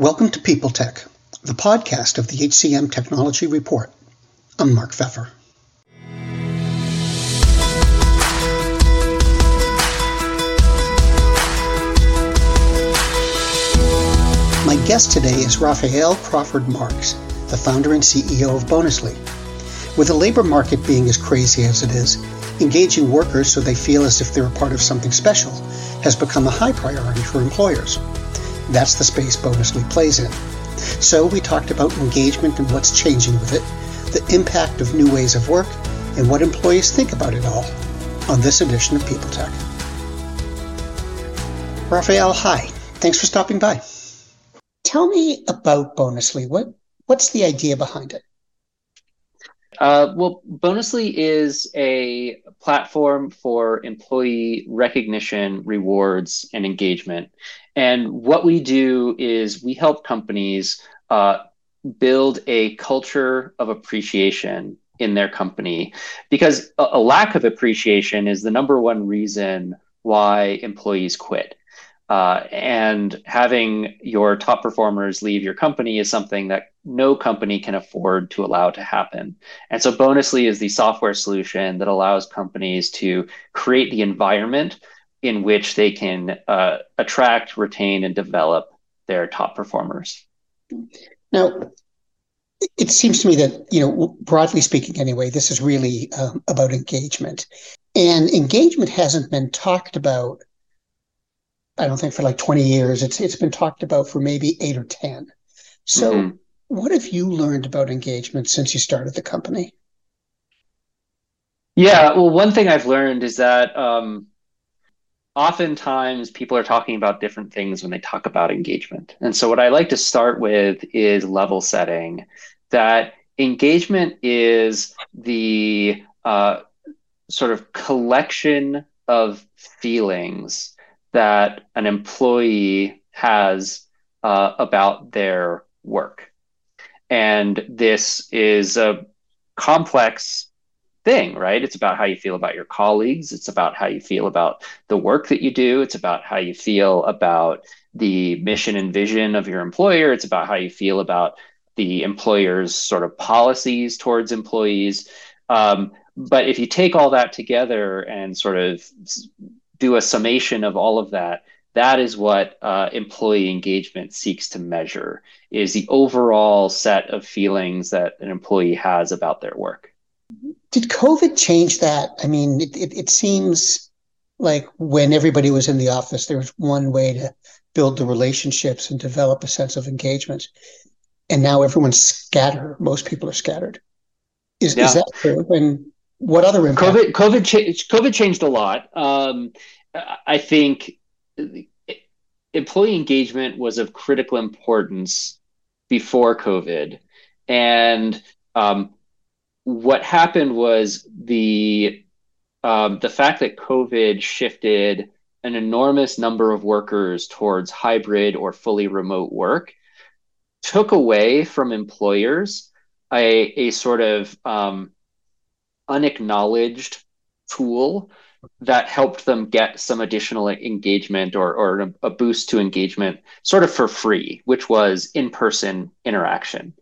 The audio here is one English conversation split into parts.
Welcome to People Tech, the podcast of the HCM Technology Report. I'm Mark Feffer. My guest today is Raphael Crawford Marks, the founder and CEO of Bonusly. With the labor market being as crazy as it is, engaging workers so they feel as if they're a part of something special has become a high priority for employers. That's the space Bonusly plays in. So we talked about engagement and what's changing with it, the impact of new ways of work, and what employees think about it all on this edition of People Tech. Raphael, hi. Thanks for stopping by. Tell me about Bonusly. What what's the idea behind it? Uh, well, Bonusly is a platform for employee recognition, rewards, and engagement. And what we do is we help companies uh, build a culture of appreciation in their company because a, a, lack of appreciation is the number one reason why employees quit. Uh, and having your top performers leave your company is something that no company can afford to allow to happen. And so Bonusly is the software solution that allows companies to create the environment in which they can uh, attract, retain, and develop their top performers. Now, it seems to me that, you know, broadly speaking, anyway, this is really um, about engagement. And engagement hasn't been talked about I don't think for like 20 years. It's it's been talked about for maybe eight or 10. So mm-hmm. What have you learned about engagement since you started the company? Yeah, well, one thing I've learned is that um, oftentimes people are talking about different things when they talk about engagement. And so, what I like to start with is level setting that engagement is the uh, sort of collection of feelings that an employee has uh, about their work. And this is a complex thing, right? It's about how you feel about your colleagues. It's about how you feel about the work that you do. It's about how you feel about the mission and vision of your employer. It's about how you feel about the employer's sort of policies towards employees. Um, but if you take all that together and sort of do a summation of all of that, that is what uh, employee engagement seeks to measure is the overall set of feelings that an employee has about their work did covid change that i mean it, it, it, seems like when everybody was in the office there was one way to build the relationships and develop a sense of engagement and now everyone's scattered most people are scattered is, yeah. is that true and what other impact? COVID COVID changed COVID changed a lot. Um, I think employee engagement was of critical importance before COVID, and um, what happened was the um, the fact that COVID shifted an enormous number of workers towards hybrid or fully remote work took away from employers a, a sort of um, unacknowledged tool that helped them get some additional engagement or, or a boost to engagement sort of for free, which was in person interaction.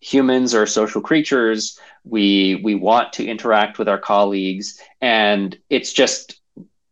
Humans are social creatures. We, we want to interact with our colleagues, and it's just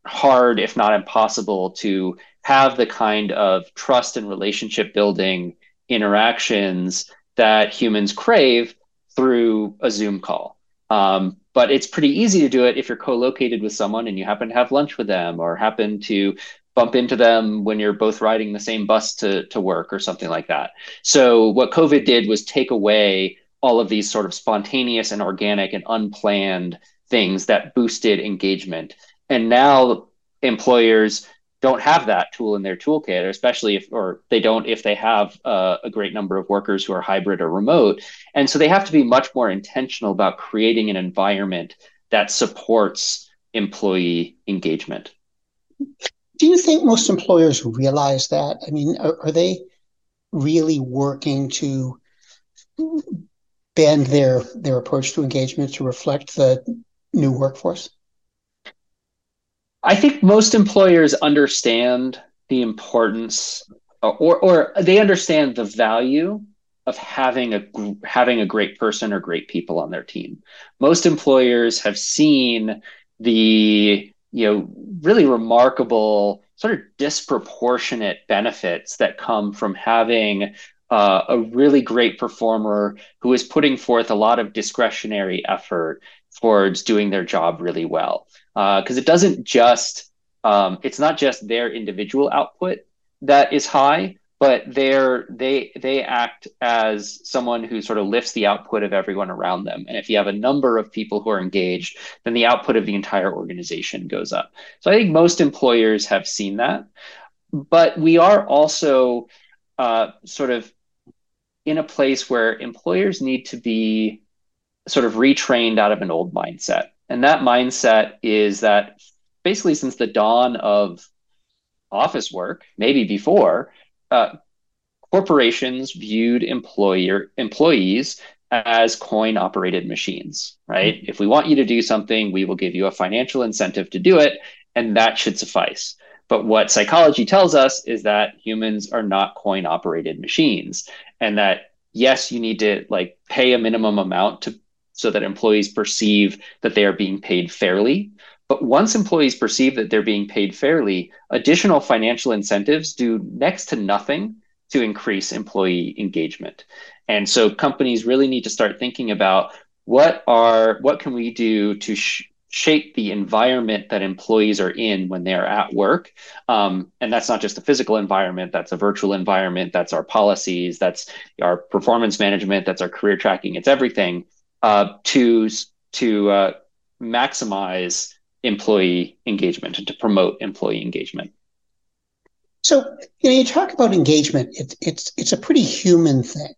hard, if not impossible, to have the kind of trust and relationship building interactions that humans crave through a Zoom call. Um, but it's pretty easy to do it if you're co-located with someone and you happen to have lunch with them or happen to bump into them when you're both riding the same bus to, to work or something like that. So what COVID did was take away all of these sort of spontaneous and organic and unplanned things that boosted engagement. And now employers don't have that tool in their toolkit, especially if, or they don't if they have uh, a great number of workers who are hybrid or remote. And so they have to be much more intentional about creating an environment that supports employee engagement. Do you think most employers realize that? I mean, are, are they really working to bend their their approach to engagement to reflect the new workforce? I think most employers understand the importance or or they understand the value of having a having a great person or great people on their team. Most employers have seen the you know really remarkable sort of disproportionate benefits that come from having uh, a really great performer who is putting forth a lot of discretionary effort towards doing their job really well because uh, it doesn't just um, it's not just their individual output that is high but they're they they act as someone who sort of lifts the output of everyone around them. And if you have a number of people who are engaged then the output of the entire organization goes up. So i think most employers have seen that. But we are also uh, sort of in a place where employers need to be sort of retrained out of an old mindset and that mindset is that basically since the dawn of office work maybe before uh, corporations viewed employer employees as coin operated machines, right? Mm-hmm. If we want you to do something, we will give you a financial incentive to do it, and that should suffice. But what psychology tells us is that humans are not coin operated machines, and that yes, you need to like pay a minimum amount to so that employees perceive that they are being paid fairly. But once employees perceive that they're being paid fairly, additional financial incentives do next to nothing to increase employee engagement. And so companies really need to start thinking about what are what can we do to sh- shape the environment that employees are in when they're at work. Um, and that's not just a physical environment, that's a virtual environment, that's our policies, that's our performance management, that's our career tracking, it's everything uh, to, to uh, maximize employee engagement and to promote employee engagement. So you know, you talk about engagement. It's it's it's a pretty human thing.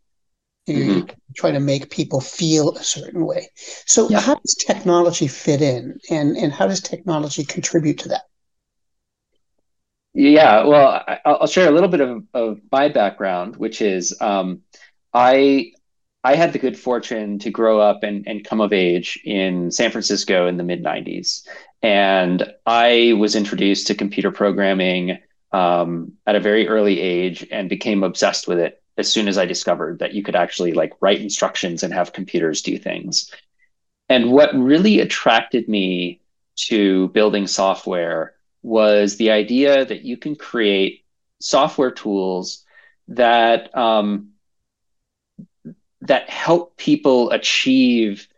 You, mm-hmm. try to make people feel a certain way. So yeah. how does technology fit in, and and how does technology contribute to that? Yeah, well, I, will share a little bit of, of my background, which is um, I I had the good fortune to grow up and, and come of age in San Francisco in the mid 90s. And I was introduced to computer programming um, at a very early age and became obsessed with it as soon as I discovered that you could actually like write instructions and have computers do things. And what really attracted me to building software was the idea that you can create software tools that um, that help people achieve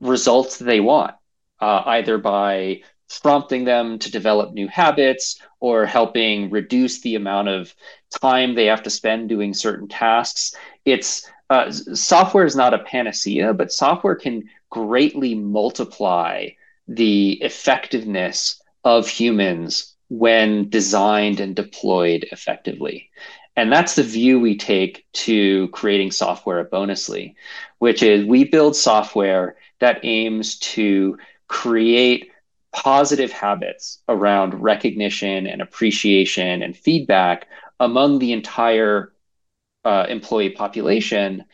results they want, uh, either by prompting them to develop new habits or helping reduce the amount of time they have to spend doing certain tasks. It's uh, software is not a panacea, but software can greatly multiply the effectiveness of humans when designed and deployed effectively. And that's the view we take to creating software at Bonusly, which is we build software that aims to create positive habits around recognition and appreciation and feedback among the entire uh, employee population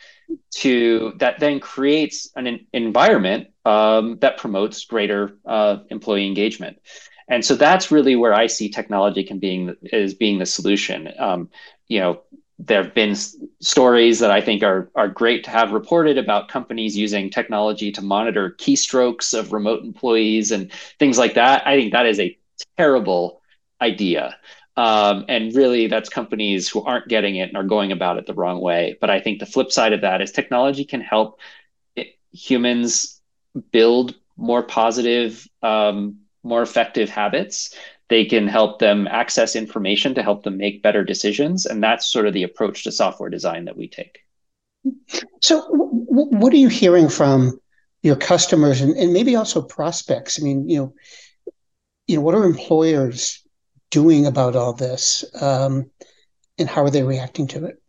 to that then creates an environment um, that promotes greater uh, employee engagement. And so that's really where i see technology can being as being the solution. Um, you know, there have been stories that I think are are great to have reported about companies using technology to monitor keystrokes of remote employees and things like that. I think that is a terrible idea. Um, and really, that's companies who aren't getting it and are going about it the wrong way. But I think the flip side of that is technology can help it, humans build more positive, um, more effective habits they can help them access information to help them make better decisions and that's sort of the approach to software design that we take. So w- what are you hearing from your customers and, and maybe also prospects? I mean you know you know what are employers doing about all this um, and how are they reacting to it?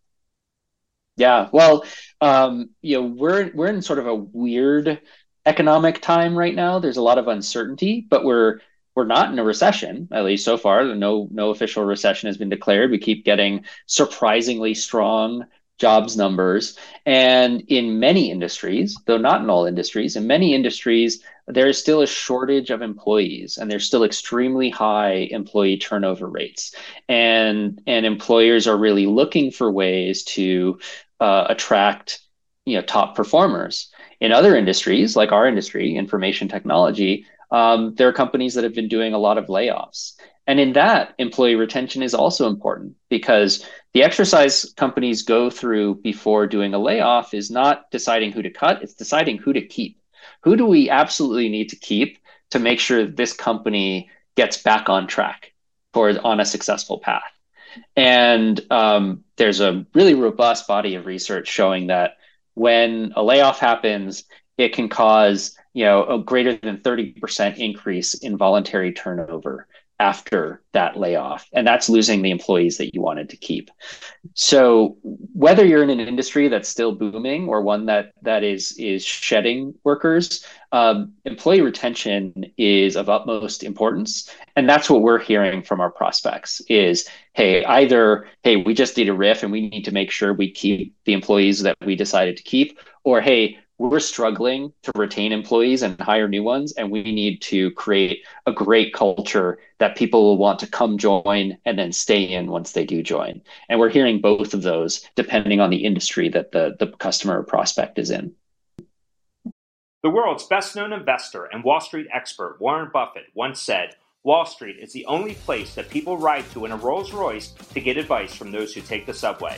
Yeah well um, you know we're we're in sort of a weird economic time right now. There's a lot of uncertainty but we're we're not in a recession, at least so far. No, no official recession has been declared. We keep getting surprisingly strong jobs numbers. And in many industries, though not in all industries, in many industries, there is still a shortage of employees and there's still extremely high employee turnover rates. And, and employers are really looking for ways to uh, attract you know, top performers. In other industries, like our industry, information technology, um, there are companies that have been doing a lot of layoffs. And in that, employee retention is also important because the exercise companies go through before doing a layoff is not deciding who to cut, it's deciding who to keep. Who do we absolutely need to keep to make sure this company gets back on track towards on a successful path? And um, there's a really robust body of research showing that when a layoff happens, it can cause you know a greater than 30% increase in voluntary turnover after that layoff. And that's losing the employees that you wanted to keep. So whether you're in an industry that's still booming or one that that is is shedding workers um, employee retention is of utmost importance. And that's what we're hearing from our prospects is hey either hey we just need a RIF and we need to make sure we keep the employees that we decided to keep or hey we're struggling to retain employees and hire new ones and we need to create a great culture that people will want to come join and then stay in once they do join. And we're hearing both of those depending on the industry that the, the customer or prospect is in. The world's best known investor and wall street expert warren buffett once said wall street is the only place that people ride to in a rolls royce to get advice from those who take the subway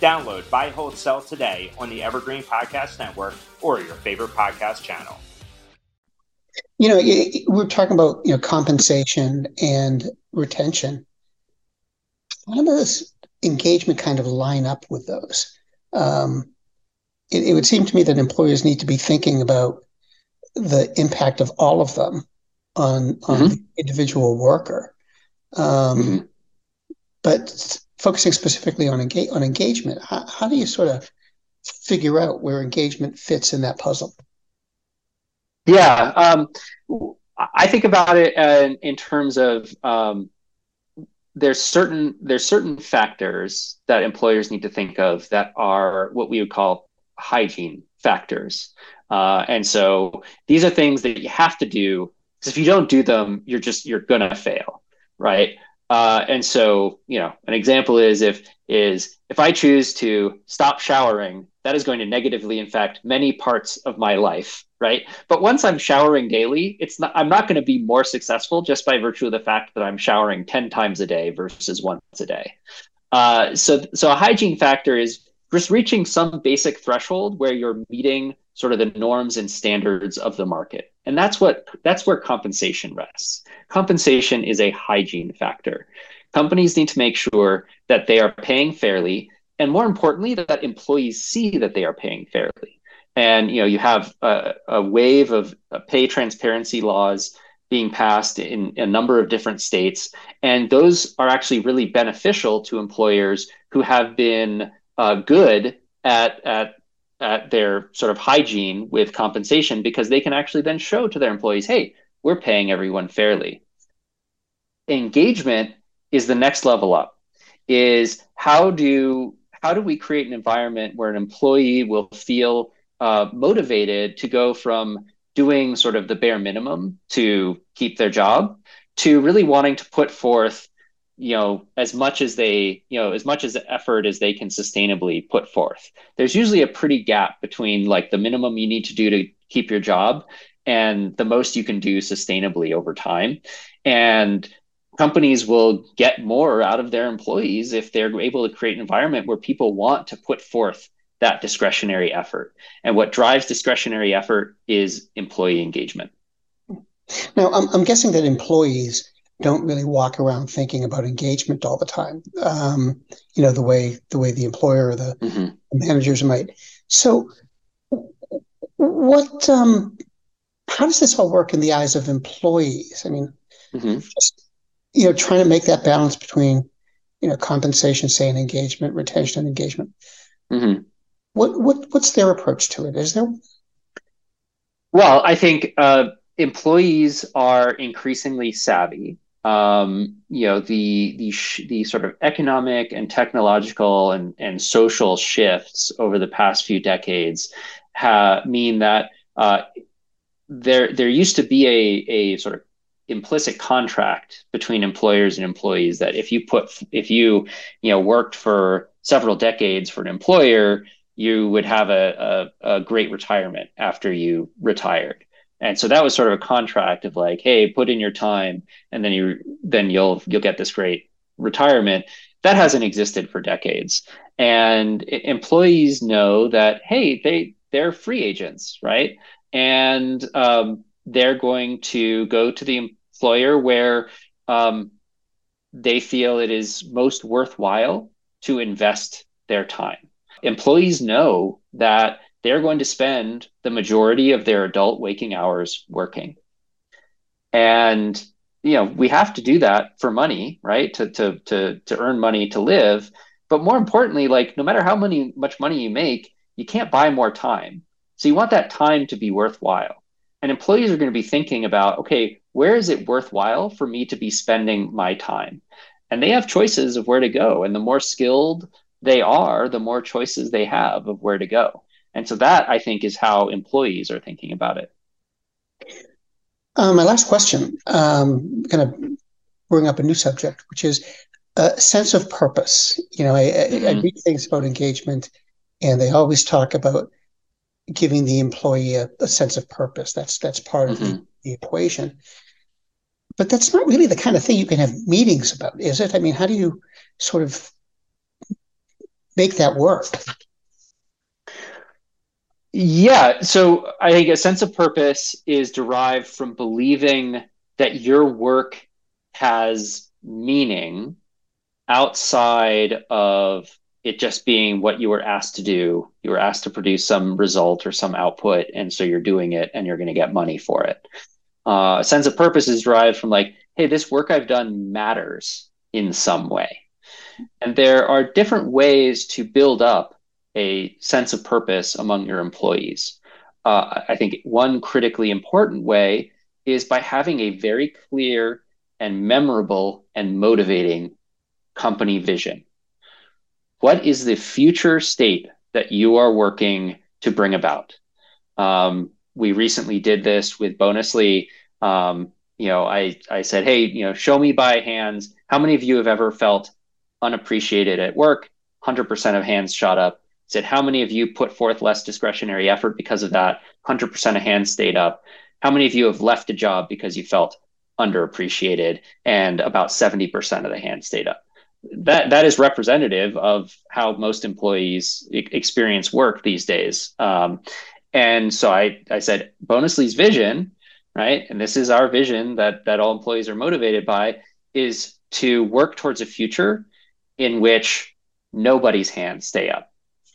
Download Buy, Hold, Sell today on the Evergreen Podcast Network or your favorite podcast channel. You know, we're talking about you know compensation and retention. How does engagement kind of line up with those? Um, it, it would seem to me that employers need to be thinking about the impact of all of them on on mm-hmm. the individual worker. Um, mm-hmm. But focusing specifically on, engage, on engagement, how, how do you sort of figure out where engagement fits in that puzzle? Yeah, um, I think about it uh, in terms of um, there's certain there's certain factors that employers need to think of that are what we would call hygiene factors, uh, and so these are things that you have to do because if you don't do them, you're just you're gonna fail, right? Uh, and so, you know, an example is if is if I choose to stop showering, that is going to negatively affect many parts of my life, right? But once I'm showering daily, it's not I'm not going to be more successful just by virtue of the fact that I'm showering 10 times a day versus once a day. Uh, so so a hygiene factor is just reaching some basic threshold where you're meeting sort of the norms and standards of the market. And that's what that's where compensation rests. Compensation is a hygiene factor. Companies need to make sure that they are paying fairly and more importantly that employees see that they are paying fairly. And you know, you have a, a wave of pay transparency laws being passed in a number of different states and those are actually really beneficial to employers who have been uh, good at, at at their sort of hygiene with compensation because they can actually then show to their employees, hey, we're paying everyone fairly. Engagement is the next level up. Is how do how do we create an environment where an employee will feel uh, motivated to go from doing sort of the bare minimum to keep their job to really wanting to put forth you know as much as they you know as much as effort as they can sustainably put forth. There's usually a pretty gap between like the minimum you need to do to keep your job and the most you can do sustainably over time. And companies will get more out of their employees if they're able to create an environment where people want to put forth that discretionary effort. And what drives discretionary effort is employee engagement. Now i'm, I'm guessing that employees don't really walk around thinking about engagement all the time. Um, you know, the way the way the employer or the mm-hmm. managers might. So, what? Um, how does this all work in the eyes of employees? I mean, mm-hmm. just, you know, trying to make that balance between you know compensation, say, and engagement, retention, and engagement. Mm-hmm. What what what's their approach to it? Is there? Well, I think uh, employees are increasingly savvy um, you know the the sh- the sort of economic and technological and and social shifts over the past few decades mean that uh, there there used to be a a sort of implicit contract between employers and employees that if you put if you you know worked for several decades for an employer you would have a, a, a great retirement after you retired and so that was sort of a contract of like hey put in your time and then you then you'll you'll get this great retirement. That hasn't existed for decades. And employees know that hey they they're free agents right? And um, they're going to go to the employer where um, they feel it is most worthwhile to invest their time. Employees know that they're going to spend the majority of their adult waking hours working. And you know, we have to do that for money, right? To to to to earn money to live. But more importantly, like no matter how many much money you make, you can't buy more time. So you want that time to be worthwhile. And employees are going to be thinking about, okay, where is it worthwhile for me to be spending my time? And they have choices of where to go. And the more skilled they are, the more choices they have of where to go. And so that I think is how employees are thinking about it. Um, my last question, um, kind of bring up a new subject, which is a sense of purpose. You know, I, mm-hmm. I, read things about engagement, and they always talk about giving the employee a, a sense of purpose. That's that's part mm-hmm. of the, mm-hmm. the equation. But that's not really the kind of thing you can have meetings about, is it? I mean, how do you sort of make that work? Yeah. So I think a sense of purpose is derived from believing that your work has meaning outside of it just being what you were asked to do. You were asked to produce some result or some output. And so you're doing it and you're going to get money for it. Uh, a sense of purpose is derived from like, hey, this work I've done matters in some way. And there are different ways to build up a sense of purpose among your employees. Uh, I think one critically important way is by having a very clear and memorable and motivating company vision. What is the future state that you are working to bring about? Um, we recently did this with Bonusly. Um, you know, I, I said, hey, you know, show me by hands how many of you have ever felt unappreciated at work? 100% of hands shot up said how many of you put forth less discretionary effort because of that? 100% of hands stayed up. How many of you have left a job because you felt underappreciated? And about 70% of the hands stayed up. That that is representative of how most employees experience work these days. Um, and so I, I said bonusly's vision right? And this is our vision that that all employees are motivated by is to work towards a future in which nobody's hands stay up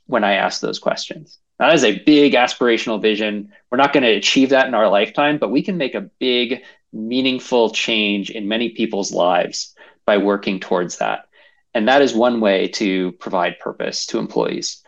when I ask those questions. That is a big aspirational vision. We're not going to achieve that in our lifetime, but we can make a big, meaningful change in many people's lives by working towards that. And that is one way to provide purpose to employees.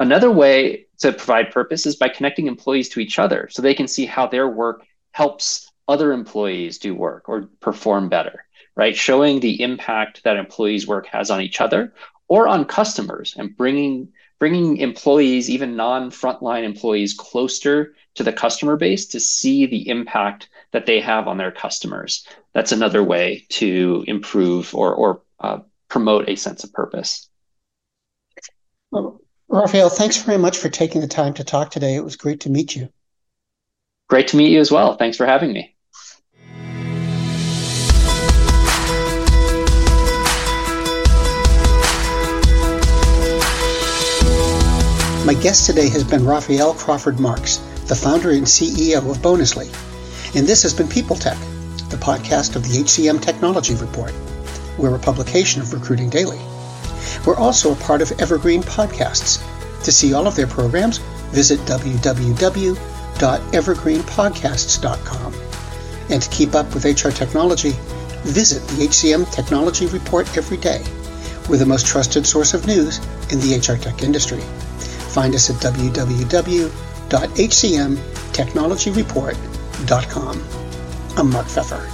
Another way to provide purpose is by connecting employees to each other so they can see how their work helps other employees do work or perform better, right? Showing the impact that employees' work has on each other or on customers and bringing bringing employees, even non frontline employees, closer to the customer base to see the impact that they have on their customers. That's another way to improve or, or uh, promote a sense of purpose. Well, Raphael, thanks very much for taking the time to talk today. It was great to meet you. Great to meet you as well. Thanks for having me. My guest today has been Raphael Crawford Marks, the founder and CEO of Bonusly. And this has been People Tech. the podcast of the HCM Technology Report. We're a publication of Recruiting Daily. We're also a part of Evergreen Podcasts. To see all of their programs, visit www.evergreenpodcasts.com. And to keep up with HR technology, visit the HCM Technology Report every day. We're the most trusted source of news in the HR tech industry. Find us at www.hcmtechnologyreport.com. I'm Mark Feffer.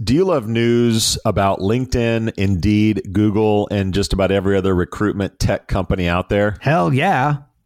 Do you love news about LinkedIn, Indeed, Google, and just about every other recruitment tech company out there? Hell yeah.